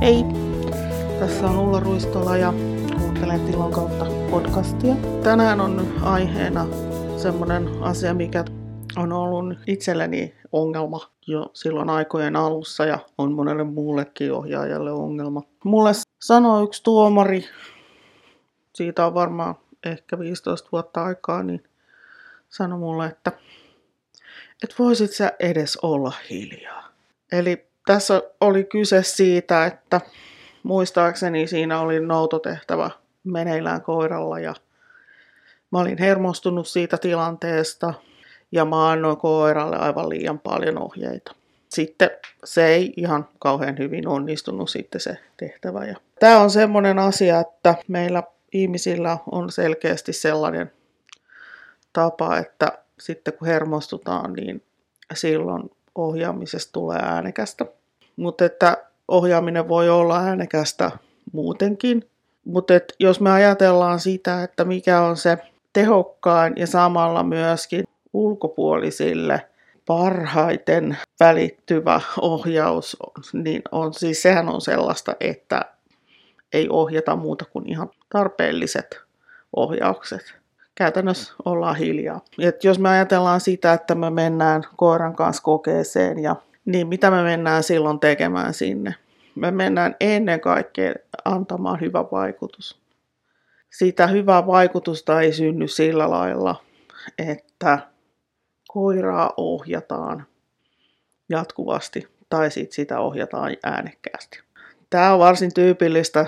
Hei! Tässä on Ulla Ruistola ja kuuntelen Tilon kautta podcastia. Tänään on aiheena semmoinen asia, mikä on ollut itselleni ongelma jo silloin aikojen alussa ja on monelle muullekin ohjaajalle ongelma. Mulle sanoi yksi tuomari, siitä on varmaan ehkä 15 vuotta aikaa, niin sanoi mulle, että et voisit sä edes olla hiljaa. Eli tässä oli kyse siitä, että muistaakseni siinä oli noutotehtävä meneillään koiralla ja mä olin hermostunut siitä tilanteesta ja mä annoin koiralle aivan liian paljon ohjeita. Sitten se ei ihan kauhean hyvin onnistunut sitten se tehtävä. Ja tämä on semmoinen asia, että meillä ihmisillä on selkeästi sellainen tapa, että sitten kun hermostutaan, niin silloin ohjaamisesta tulee äänekästä. Mutta että ohjaaminen voi olla äänekästä muutenkin. Mutta jos me ajatellaan sitä, että mikä on se tehokkain ja samalla myöskin ulkopuolisille parhaiten välittyvä ohjaus, niin on siis sehän on sellaista, että ei ohjata muuta kuin ihan tarpeelliset ohjaukset. Käytännössä ollaan hiljaa. Et jos me ajatellaan sitä, että me mennään koiran kanssa kokeeseen, ja, niin mitä me mennään silloin tekemään sinne? Me mennään ennen kaikkea antamaan hyvä vaikutus. Siitä hyvää vaikutusta ei synny sillä lailla, että koiraa ohjataan jatkuvasti tai sit sitä ohjataan äänekkäästi. Tämä on varsin tyypillistä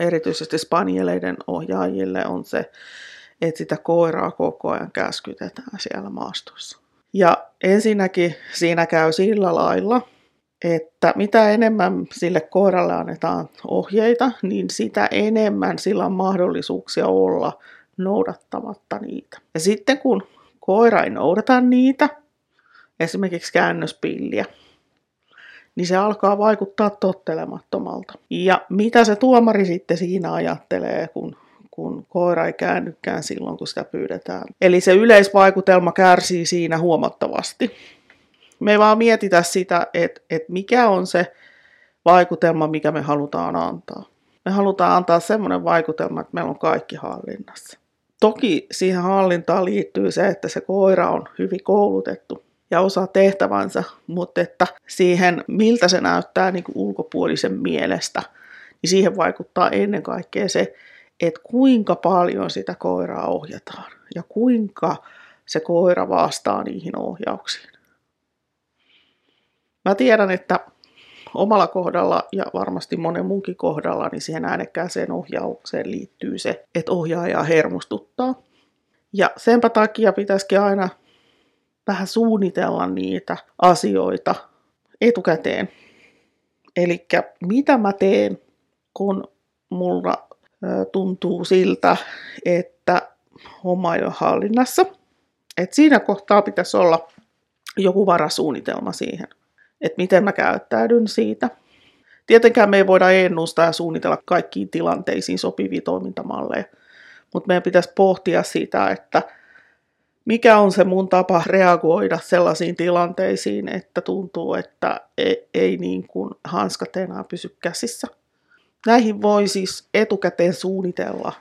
erityisesti spanieleiden ohjaajille on se, että sitä koiraa koko ajan käskytetään siellä maastossa. Ja ensinnäkin siinä käy sillä lailla, että mitä enemmän sille koiralle annetaan ohjeita, niin sitä enemmän sillä on mahdollisuuksia olla noudattamatta niitä. Ja sitten kun koira ei noudata niitä, esimerkiksi käännöspilliä, niin se alkaa vaikuttaa tottelemattomalta. Ja mitä se tuomari sitten siinä ajattelee, kun, kun koira ei käännykään silloin, kun sitä pyydetään. Eli se yleisvaikutelma kärsii siinä huomattavasti. Me ei vaan mietitä sitä, että, että mikä on se vaikutelma, mikä me halutaan antaa. Me halutaan antaa semmoinen vaikutelma, että meillä on kaikki hallinnassa. Toki siihen hallintaan liittyy se, että se koira on hyvin koulutettu ja osaa tehtävänsä, mutta että siihen, miltä se näyttää niin kuin ulkopuolisen mielestä, niin siihen vaikuttaa ennen kaikkea se, että kuinka paljon sitä koiraa ohjataan ja kuinka se koira vastaa niihin ohjauksiin. Mä tiedän, että omalla kohdalla ja varmasti monen muunkin kohdalla, niin siihen äänekkääseen ohjaukseen liittyy se, että ohjaaja hermostuttaa. Ja senpä takia pitäisikin aina vähän suunnitella niitä asioita etukäteen. Eli mitä mä teen, kun mulla tuntuu siltä, että homma ei ole hallinnassa. Et siinä kohtaa pitäisi olla joku varasuunnitelma siihen, että miten mä käyttäydyn siitä. Tietenkään me ei voida ennustaa ja suunnitella kaikkiin tilanteisiin sopivia toimintamalleja, mutta meidän pitäisi pohtia sitä, että mikä on se mun tapa reagoida sellaisiin tilanteisiin, että tuntuu, että ei, ei niin kuin hanskat enää pysy käsissä. Näihin voi siis etukäteen suunnitella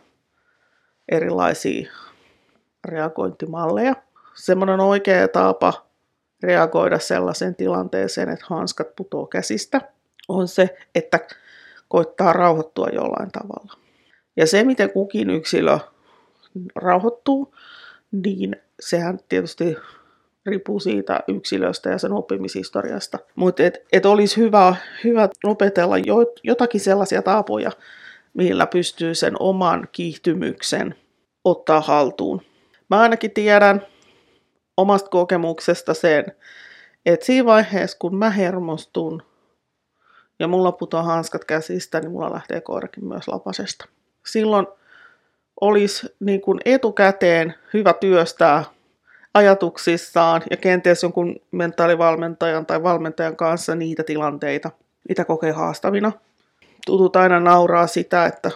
erilaisia reagointimalleja. Semmoinen oikea tapa reagoida sellaiseen tilanteeseen, että hanskat putoo käsistä, on se, että koittaa rauhoittua jollain tavalla. Ja se, miten kukin yksilö rauhoittuu, niin sehän tietysti riippuu siitä yksilöstä ja sen oppimishistoriasta. Mutta et, et olisi hyvä, hyvä opetella jo, jotakin sellaisia tapoja, millä pystyy sen oman kiihtymyksen ottaa haltuun. Mä ainakin tiedän omasta kokemuksesta sen, että siinä vaiheessa, kun mä hermostun ja mulla putoaa hanskat käsistä, niin mulla lähtee koirakin myös lapasesta. Silloin olisi niin kuin etukäteen hyvä työstää ajatuksissaan ja kenties jonkun mentaalivalmentajan tai valmentajan kanssa niitä tilanteita, mitä kokee haastavina. Tutut aina nauraa sitä, että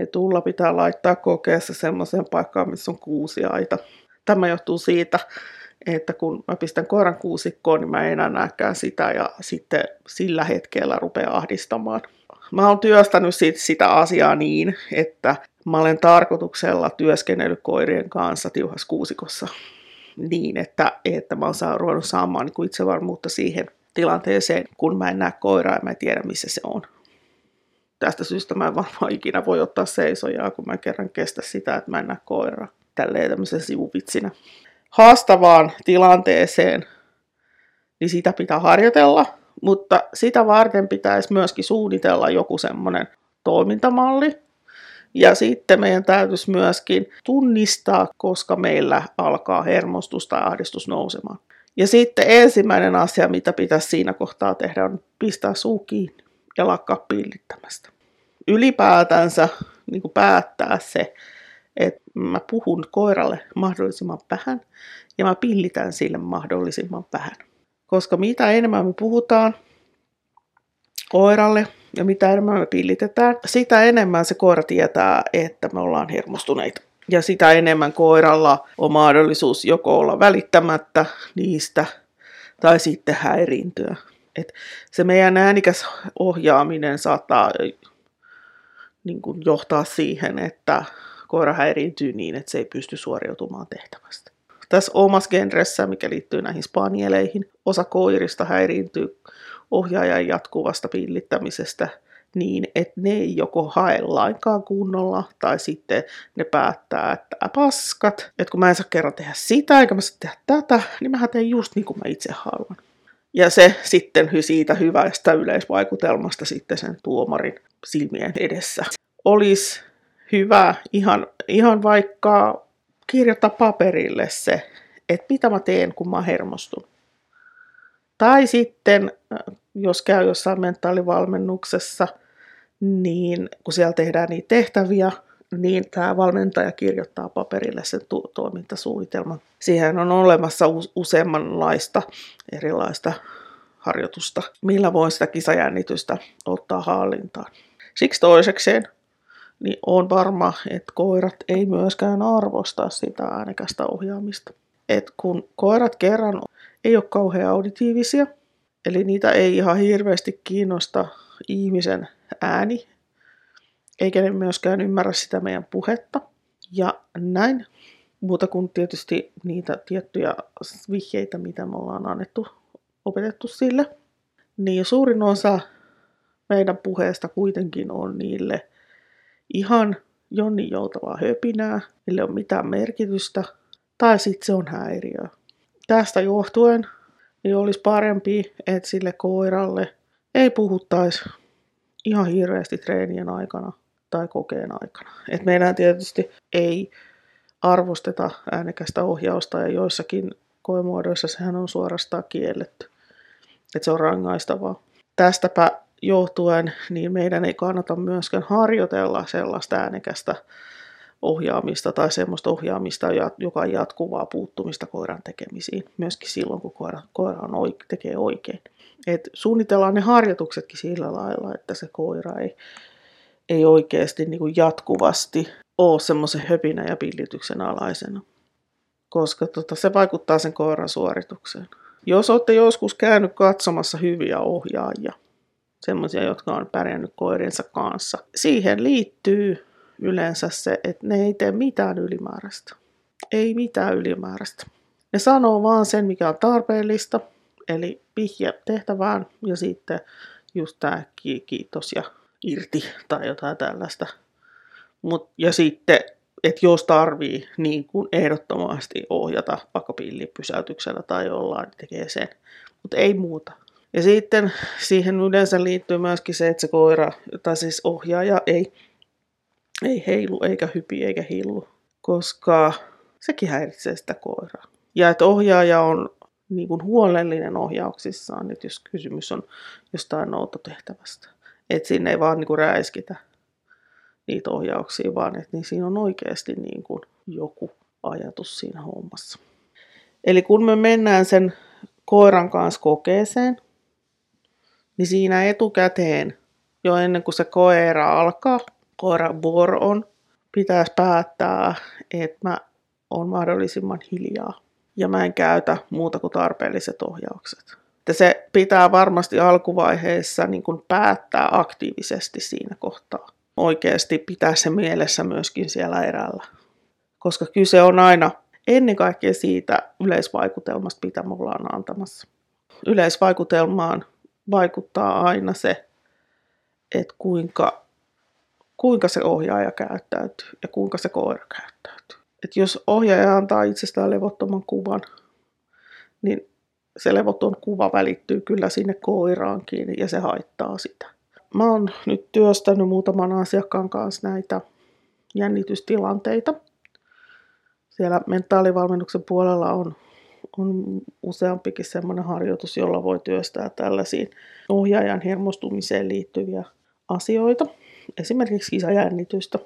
etulla pitää laittaa kokeessa semmoiseen paikkaan, missä on kuusiaita. Tämä johtuu siitä, että kun mä pistän koiran kuusikkoon, niin mä en enää näkään sitä ja sitten sillä hetkellä rupeaa ahdistamaan. mä oon työstänyt sit sitä asiaa niin, että mä olen tarkoituksella työskennellyt koirien kanssa tiuhassa kuusikossa niin, että, että mä oon ruvennut saamaan niin itsevarmuutta siihen tilanteeseen, kun mä en näe koiraa ja mä en tiedä, missä se on. Tästä syystä mä en varmaan ikinä voi ottaa seisojaa, kun mä kerran kestä sitä, että mä en näe koiraa. Tälleen tämmöisen sivuvitsinä. Haastavaan tilanteeseen, niin sitä pitää harjoitella, mutta sitä varten pitäisi myöskin suunnitella joku semmoinen toimintamalli. Ja sitten meidän täytyisi myöskin tunnistaa, koska meillä alkaa hermostus tai ahdistus nousemaan. Ja sitten ensimmäinen asia, mitä pitäisi siinä kohtaa tehdä, on pistää suu kiinni ja lakkaa pillittämästä. Ylipäätänsä niin kuin päättää se, että mä puhun koiralle mahdollisimman vähän ja mä pillitän sille mahdollisimman vähän. Koska mitä enemmän me puhutaan koiralle ja mitä enemmän me pillitetään, sitä enemmän se koira tietää, että me ollaan hermostuneita. Ja sitä enemmän koiralla on mahdollisuus joko olla välittämättä niistä tai sitten häiriintyä. Et se meidän äänikäs ohjaaminen saattaa niin kuin johtaa siihen, että koira häiriintyy niin, että se ei pysty suoriutumaan tehtävästä. Tässä omassa genressä, mikä liittyy näihin spanieleihin, osa koirista häiriintyy ohjaajan jatkuvasta pillittämisestä niin, että ne ei joko hae lainkaan kunnolla, tai sitten ne päättää, että paskat, että kun mä en saa kerran tehdä sitä, eikä mä saa tehdä tätä, niin mä teen just niin kuin mä itse haluan. Ja se sitten siitä hyvästä yleisvaikutelmasta sitten sen tuomarin silmien edessä. Olisi hyvä ihan, ihan vaikka kirjoittaa paperille se, että mitä mä teen, kun mä hermostun. Tai sitten, jos käy jossain mentaalivalmennuksessa, niin kun siellä tehdään niitä tehtäviä, niin tämä valmentaja kirjoittaa paperille sen tu- toimintasuunnitelman. Siihen on olemassa useammanlaista erilaista harjoitusta, millä voi sitä kisajännitystä ottaa hallintaan. Siksi toisekseen niin on varma, että koirat ei myöskään arvosta sitä äänekästä ohjaamista. Et kun koirat kerran ei ole kauhean auditiivisia, eli niitä ei ihan hirveästi kiinnosta ihmisen ääni, eikä ne myöskään ymmärrä sitä meidän puhetta. Ja näin, muuta kuin tietysti niitä tiettyjä vihjeitä, mitä me ollaan annettu, opetettu sille, niin suurin osa meidän puheesta kuitenkin on niille ihan jonni joutavaa höpinää, ei ole mitään merkitystä, tai sitten se on häiriö. Tästä johtuen niin olisi parempi, että sille koiralle ei puhuttaisi ihan hirveästi treenien aikana tai kokeen aikana. Et meidän tietysti ei arvosteta äänekästä ohjausta ja joissakin koemuodoissa sehän on suorastaan kielletty. Että se on rangaistavaa. Tästäpä johtuen niin meidän ei kannata myöskään harjoitella sellaista äänekästä ohjaamista tai semmoista ohjaamista, joka on jatkuvaa puuttumista koiran tekemisiin, myöskin silloin, kun koira, koira on oike, tekee oikein. Et suunnitellaan ne harjoituksetkin sillä lailla, että se koira ei, ei oikeasti niin kuin jatkuvasti ole semmoisen höpinä ja pillityksen alaisena, koska tota, se vaikuttaa sen koiran suoritukseen. Jos olette joskus käynyt katsomassa hyviä ohjaajia, semmoisia, jotka on pärjännyt koirinsa kanssa, siihen liittyy yleensä se, että ne ei tee mitään ylimääräistä. Ei mitään ylimääräistä. Ne sanoo vaan sen, mikä on tarpeellista, eli vihje tehtävään ja sitten just tämä kiitos ja irti tai jotain tällaista. Mut, ja sitten, että jos tarvii niin kuin ehdottomasti ohjata vaikka pillipysäytyksellä tai jollain, niin tekee sen. Mutta ei muuta. Ja sitten siihen yleensä liittyy myöskin se, että se koira, tai siis ohjaaja ei, ei heilu eikä hypi eikä hillu, koska sekin häiritsee sitä koiraa. Ja että ohjaaja on niin kuin huolellinen ohjauksissaan, että jos kysymys on jostain noutotehtävästä. Että sinne ei vaan niin kuin räiskitä niitä ohjauksia, vaan että niin siinä on oikeasti niin kuin joku ajatus siinä hommassa. Eli kun me mennään sen koiran kanssa kokeeseen, niin siinä etukäteen, jo ennen kuin se koira alkaa, koiran vuoro on, pitäisi päättää, että mä oon mahdollisimman hiljaa ja mä en käytä muuta kuin tarpeelliset ohjaukset. Että se pitää varmasti alkuvaiheessa niin kuin päättää aktiivisesti siinä kohtaa. Oikeasti pitää se mielessä myöskin siellä erällä. Koska kyse on aina ennen kaikkea siitä yleisvaikutelmasta, mitä me ollaan antamassa. Yleisvaikutelmaan vaikuttaa aina se, että kuinka, kuinka se ohjaaja käyttäytyy ja kuinka se koira käyttäytyy. Et jos ohjaaja antaa itsestään levottoman kuvan, niin se levoton kuva välittyy kyllä sinne koiraankin ja se haittaa sitä. Mä oon nyt työstänyt muutaman asiakkaan kanssa näitä jännitystilanteita. Siellä mentaalivalmennuksen puolella on, on useampikin semmoinen harjoitus, jolla voi työstää tällaisiin ohjaajan hermostumiseen liittyviä asioita, esimerkiksi kisajännitystä.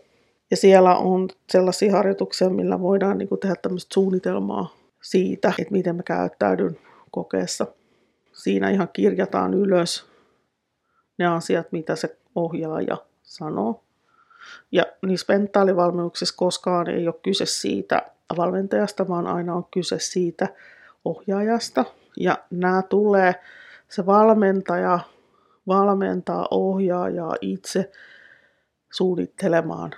Ja siellä on sellaisia harjoituksia, millä voidaan niin tehdä tämmöistä suunnitelmaa siitä, että miten mä käyttäydyn kokeessa. Siinä ihan kirjataan ylös ne asiat, mitä se ohjaaja sanoo. Ja niissä mentaalivalmennuksissa koskaan ei ole kyse siitä valmentajasta, vaan aina on kyse siitä ohjaajasta. Ja nämä tulee, se valmentaja valmentaa ohjaajaa itse suunnittelemaan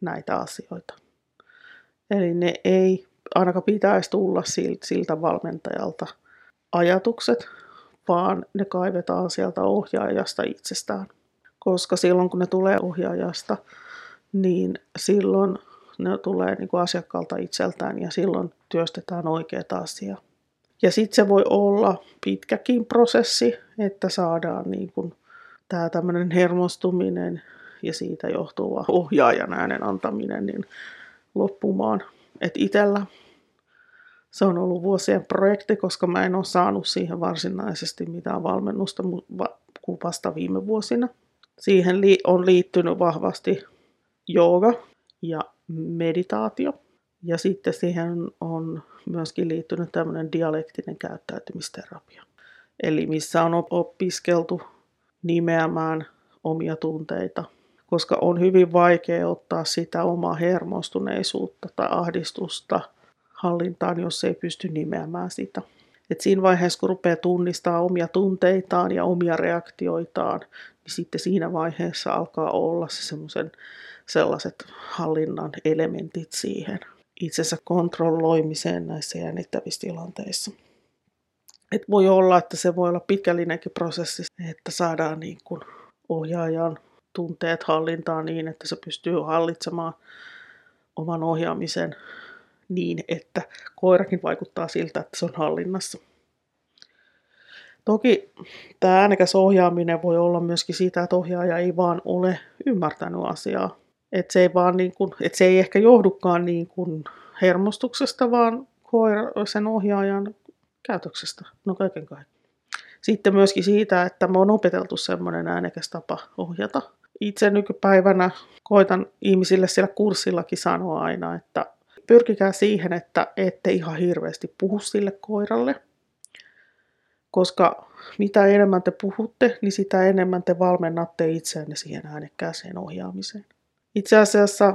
näitä asioita. Eli ne ei ainakaan pitäisi tulla siltä valmentajalta ajatukset, vaan ne kaivetaan sieltä ohjaajasta itsestään. Koska silloin kun ne tulee ohjaajasta, niin silloin ne tulee niin kuin asiakkaalta itseltään ja silloin työstetään oikeaa asiaa. Ja sitten se voi olla pitkäkin prosessi, että saadaan niin kuin tämä tämmöinen hermostuminen ja siitä johtuva ohjaajan äänen antaminen niin loppumaan. Että itsellä se on ollut vuosien projekti, koska mä en ole saanut siihen varsinaisesti mitään valmennusta kuin vasta viime vuosina. Siihen on liittynyt vahvasti jooga ja meditaatio. Ja sitten siihen on myöskin liittynyt tämmöinen dialektinen käyttäytymisterapia. Eli missä on opiskeltu nimeämään omia tunteita, koska on hyvin vaikea ottaa sitä omaa hermostuneisuutta tai ahdistusta hallintaan, jos ei pysty nimeämään sitä. Et siinä vaiheessa, kun rupeaa tunnistaa omia tunteitaan ja omia reaktioitaan, niin sitten siinä vaiheessa alkaa olla se semmoisen sellaiset hallinnan elementit siihen itsensä kontrolloimiseen näissä jännittävissä tilanteissa. Et voi olla, että se voi olla pitkällinenkin prosessi, että saadaan niin kuin ohjaajan tunteet hallintaan niin, että se pystyy hallitsemaan oman ohjaamisen niin, että koirakin vaikuttaa siltä, että se on hallinnassa. Toki tämä äänekäs ohjaaminen voi olla myöskin sitä, että ohjaaja ei vaan ole ymmärtänyt asiaa. Että se, ei vaan niin kuin, että se ei ehkä johdukaan niin kuin hermostuksesta, vaan koira, sen ohjaajan käytöksestä. No kaiken kaikkiaan. Sitten myöskin siitä, että me on opeteltu semmoinen äänekäs tapa ohjata. Itse nykypäivänä koitan ihmisille siellä kurssillakin sanoa aina, että pyrkikää siihen, että ette ihan hirveästi puhu sille koiralle. Koska mitä enemmän te puhutte, niin sitä enemmän te valmennatte itseänne siihen äänekkääseen ohjaamiseen. Itse asiassa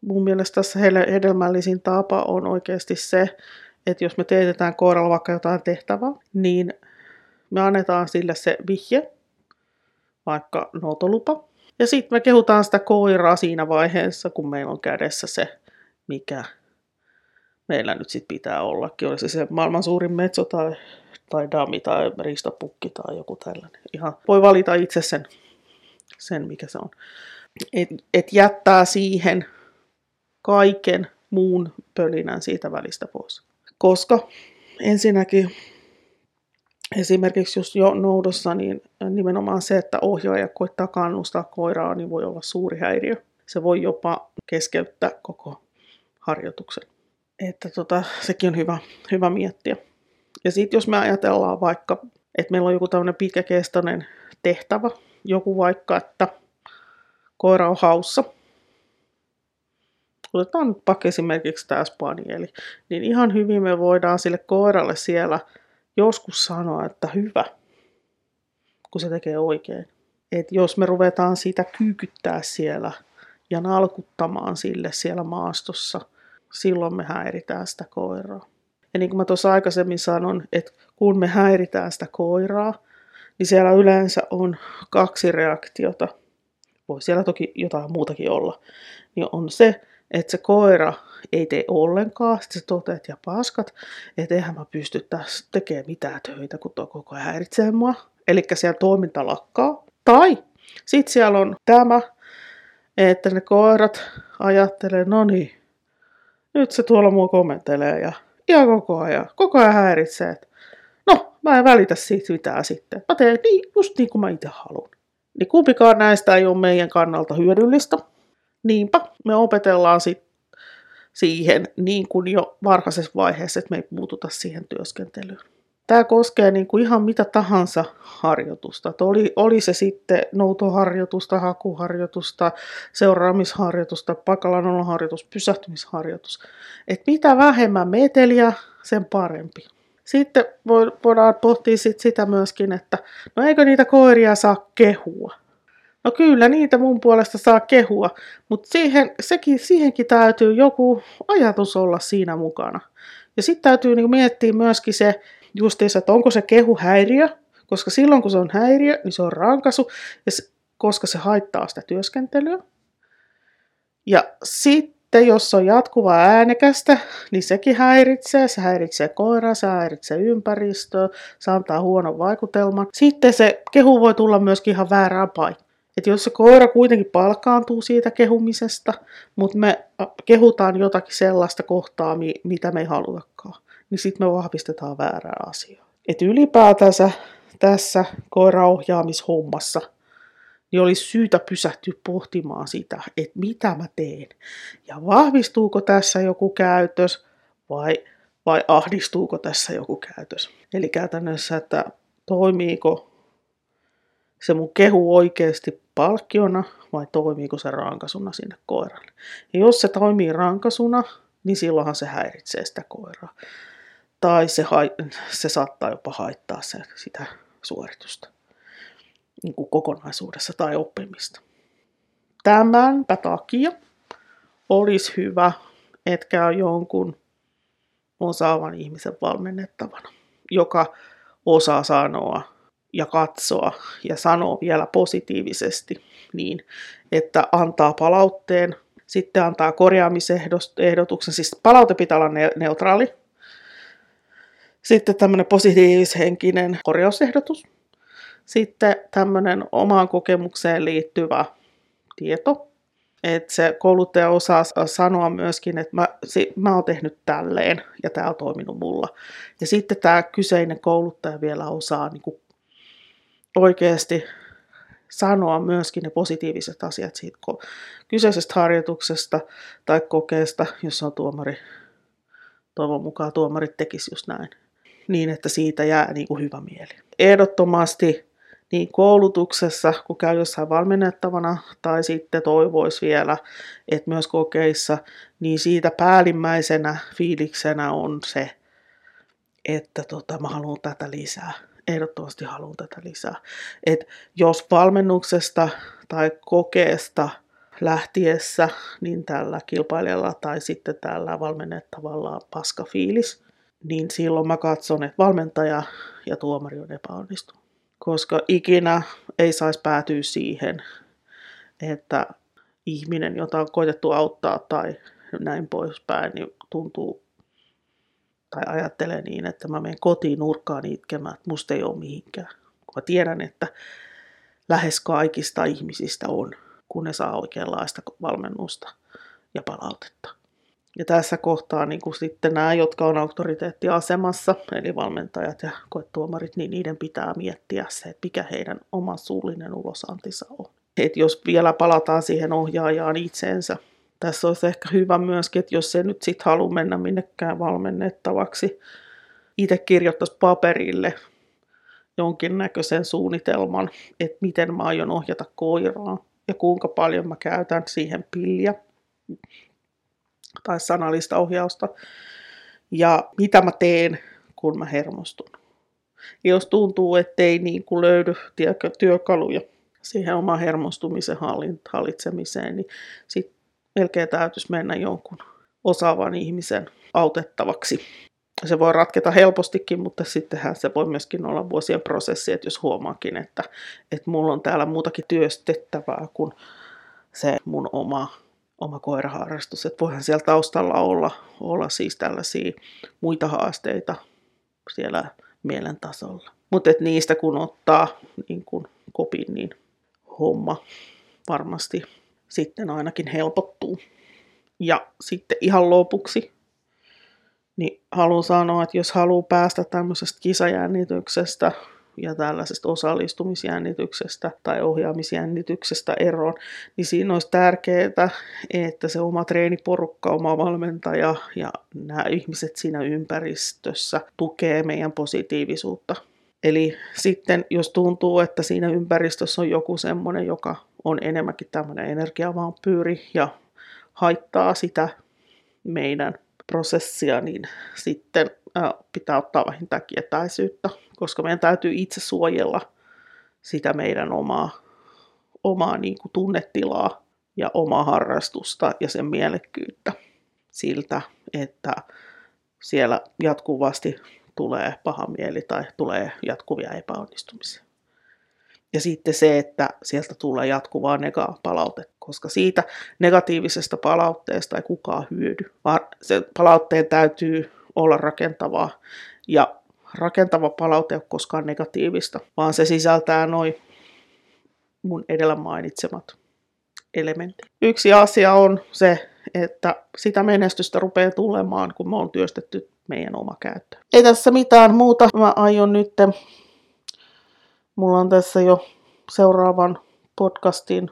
mun mielestä tässä hedelmällisin tapa on oikeasti se, että jos me teetetään koiralla vaikka jotain tehtävää, niin me annetaan sille se vihje, vaikka noutolupa. Ja sitten me kehutaan sitä koiraa siinä vaiheessa, kun meillä on kädessä se, mikä meillä nyt sitten pitää ollakin. Olisi se maailman suurin metso tai, tai dami tai ristapukki tai joku tällainen. Ihan voi valita itse sen, sen mikä se on. Et, et jättää siihen kaiken muun pölinän siitä välistä pois. Koska ensinnäkin esimerkiksi jos jo noudossa, niin nimenomaan se, että ohjaaja koittaa kannustaa koiraa, niin voi olla suuri häiriö. Se voi jopa keskeyttää koko harjoituksen. Että tota, sekin on hyvä, hyvä miettiä. Ja sitten jos me ajatellaan vaikka, että meillä on joku tämmöinen pitkäkestoinen tehtävä, joku vaikka, että koira on haussa, otetaan nyt vaikka esimerkiksi tämä spanieli, niin ihan hyvin me voidaan sille koiralle siellä joskus sanoa, että hyvä, kun se tekee oikein. Et jos me ruvetaan sitä kyykyttää siellä ja nalkuttamaan sille siellä maastossa, silloin me häiritään sitä koiraa. Ja niin kuin mä tuossa aikaisemmin sanon, että kun me häiritään sitä koiraa, niin siellä yleensä on kaksi reaktiota. Voi siellä toki jotain muutakin olla. Niin on se, että se koira ei tee ollenkaan, sitten se toteat ja paskat, että eihän mä pysty tässä tekemään mitään töitä, kun tuo koko ajan häiritsee mua. Eli siellä toiminta lakkaa. Tai sitten siellä on tämä, että ne koirat ajattelee, no niin, nyt se tuolla mua komentelee ja ihan koko ajan, koko ajan häiritsee. No, mä en välitä siitä mitään sitten. Mä teen niin, just niin kuin mä itse haluan. Niin kumpikaan näistä ei ole meidän kannalta hyödyllistä. Niinpä me opetellaan sit siihen niin kuin jo varhaisessa vaiheessa, että me ei puututa siihen työskentelyyn. Tämä koskee niin kuin ihan mitä tahansa harjoitusta. Oli, oli se sitten noutoharjoitusta, hakuharjoitusta, seuraamisharjoitusta, paikallanoloharjoitus, pysähtymisharjoitus. Et mitä vähemmän meteliä, sen parempi. Sitten voidaan pohtia sit sitä myöskin, että no eikö niitä koiria saa kehua. No kyllä, niitä mun puolesta saa kehua, mutta siihen, sekin, siihenkin täytyy joku ajatus olla siinä mukana. Ja sitten täytyy niinku miettiä myöskin se, justiinsa, että onko se kehu häiriö, koska silloin kun se on häiriö, niin se on rankasu, ja se, koska se haittaa sitä työskentelyä. Ja sitten jos on jatkuvaa äänekästä, niin sekin häiritsee. Se häiritsee koiraa, se häiritsee ympäristöä, se antaa huonon vaikutelman. Sitten se kehu voi tulla myöskin ihan väärään paikkaan. Että jos se koira kuitenkin palkaantuu siitä kehumisesta, mutta me kehutaan jotakin sellaista kohtaa, mitä me ei halutakaan, niin sitten me vahvistetaan väärää asiaa. Et ylipäätänsä tässä koiraohjaamishommassa niin olisi syytä pysähtyä pohtimaan sitä, että mitä mä teen. Ja vahvistuuko tässä joku käytös vai, vai ahdistuuko tässä joku käytös. Eli käytännössä, että toimiiko se mun kehu oikeasti palkkiona vai toimiiko se rankasuna sinne koiralle. Ja jos se toimii rankasuna, niin silloinhan se häiritsee sitä koiraa. Tai se, se saattaa jopa haittaa se, sitä suoritusta niin kuin kokonaisuudessa tai oppimista. Tämänpä takia olisi hyvä, että käy jonkun osaavan ihmisen valmennettavana, joka osaa sanoa ja katsoa ja sanoa vielä positiivisesti niin, että antaa palautteen, sitten antaa korjaamisehdotuksen, siis palaute pitää olla neutraali, sitten tämmöinen positiivishenkinen korjausehdotus, sitten tämmöinen omaan kokemukseen liittyvä tieto, että se kouluttaja osaa sanoa myöskin, että mä, mä oon tehnyt tälleen ja tämä on toiminut mulla. Ja sitten tämä kyseinen kouluttaja vielä osaa niin kuin oikeasti sanoa myöskin ne positiiviset asiat siitä kyseisestä harjoituksesta tai kokeesta, jos on tuomari. Toivon mukaan tuomarit tekisi just näin. Niin, että siitä jää niin kuin hyvä mieli. Ehdottomasti niin koulutuksessa, kun käy jossain valmennettavana, tai sitten toivoisi vielä, että myös kokeissa, niin siitä päällimmäisenä fiiliksenä on se, että tota, mä haluan tätä lisää ehdottomasti haluan tätä lisää. Et jos valmennuksesta tai kokeesta lähtiessä, niin tällä kilpailijalla tai sitten tällä valmennettavalla paska fiilis, niin silloin mä katson, että valmentaja ja tuomari on epäonnistunut. Koska ikinä ei saisi päätyä siihen, että ihminen, jota on koitettu auttaa tai näin poispäin, niin tuntuu tai ajattelee niin, että mä menen kotiin nurkkaan itkemään, että musta ei ole mihinkään. Kun mä tiedän, että lähes kaikista ihmisistä on, kun ne saa oikeanlaista valmennusta ja palautetta. Ja tässä kohtaa niin kuin sitten nämä, jotka on auktoriteettiasemassa, eli valmentajat ja koetuomarit, niin niiden pitää miettiä se, että mikä heidän oma suullinen ulosantinsa on. Et jos vielä palataan siihen ohjaajaan itseensä, tässä olisi ehkä hyvä myöskin, että jos se nyt sitten halua mennä minnekään valmennettavaksi, itse kirjoittaisi paperille jonkinnäköisen suunnitelman, että miten mä aion ohjata koiraa ja kuinka paljon mä käytän siihen pilliä tai sanallista ohjausta ja mitä mä teen, kun mä hermostun. Ja jos tuntuu, ettei niin kuin löydy työkaluja siihen oman hermostumisen hallitsemiseen, niin sitten melkein täytyisi mennä jonkun osaavan ihmisen autettavaksi. se voi ratketa helpostikin, mutta sittenhän se voi myöskin olla vuosien prosessi, että jos huomaakin, että, että mulla on täällä muutakin työstettävää kuin se mun oma, oma koiraharrastus. Että voihan siellä taustalla olla, olla siis tällaisia muita haasteita siellä mielen tasolla. Mutta niistä kun ottaa niin kun kopin, niin homma varmasti sitten ainakin helpottuu. Ja sitten ihan lopuksi niin haluan sanoa, että jos haluaa päästä tämmöisestä kisajännityksestä ja tällaisesta osallistumisjännityksestä tai ohjaamisjännityksestä eroon, niin siinä olisi tärkeää, että se oma treeniporukka, oma valmentaja ja nämä ihmiset siinä ympäristössä tukee meidän positiivisuutta. Eli sitten jos tuntuu, että siinä ympäristössä on joku semmoinen, joka on enemmänkin tämmöinen energiavampyyri ja haittaa sitä meidän prosessia, niin sitten pitää ottaa vähintäänkin etäisyyttä, koska meidän täytyy itse suojella sitä meidän omaa, omaa niin kuin tunnetilaa ja omaa harrastusta ja sen mielekkyyttä siltä, että siellä jatkuvasti tulee paha mieli tai tulee jatkuvia epäonnistumisia. Ja sitten se, että sieltä tulee jatkuvaa nega palautetta, koska siitä negatiivisesta palautteesta ei kukaan hyödy, vaan se palautteen täytyy olla rakentavaa. Ja rakentava palaute ei ole koskaan negatiivista, vaan se sisältää noin mun edellä mainitsemat elementit. Yksi asia on se, että sitä menestystä rupeaa tulemaan, kun me on työstetty meidän oma käyttö. Ei tässä mitään muuta. Mä aion nyt Mulla on tässä jo seuraavan podcastin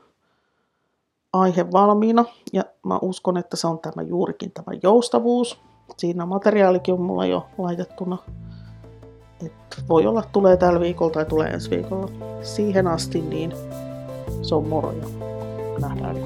aihe valmiina ja mä uskon, että se on tämä juurikin tämä joustavuus. Siinä materiaalikin on mulla jo laitettuna. Et voi olla, tulee tällä viikolla tai tulee ensi viikolla. Siihen asti niin se on moro ja nähdään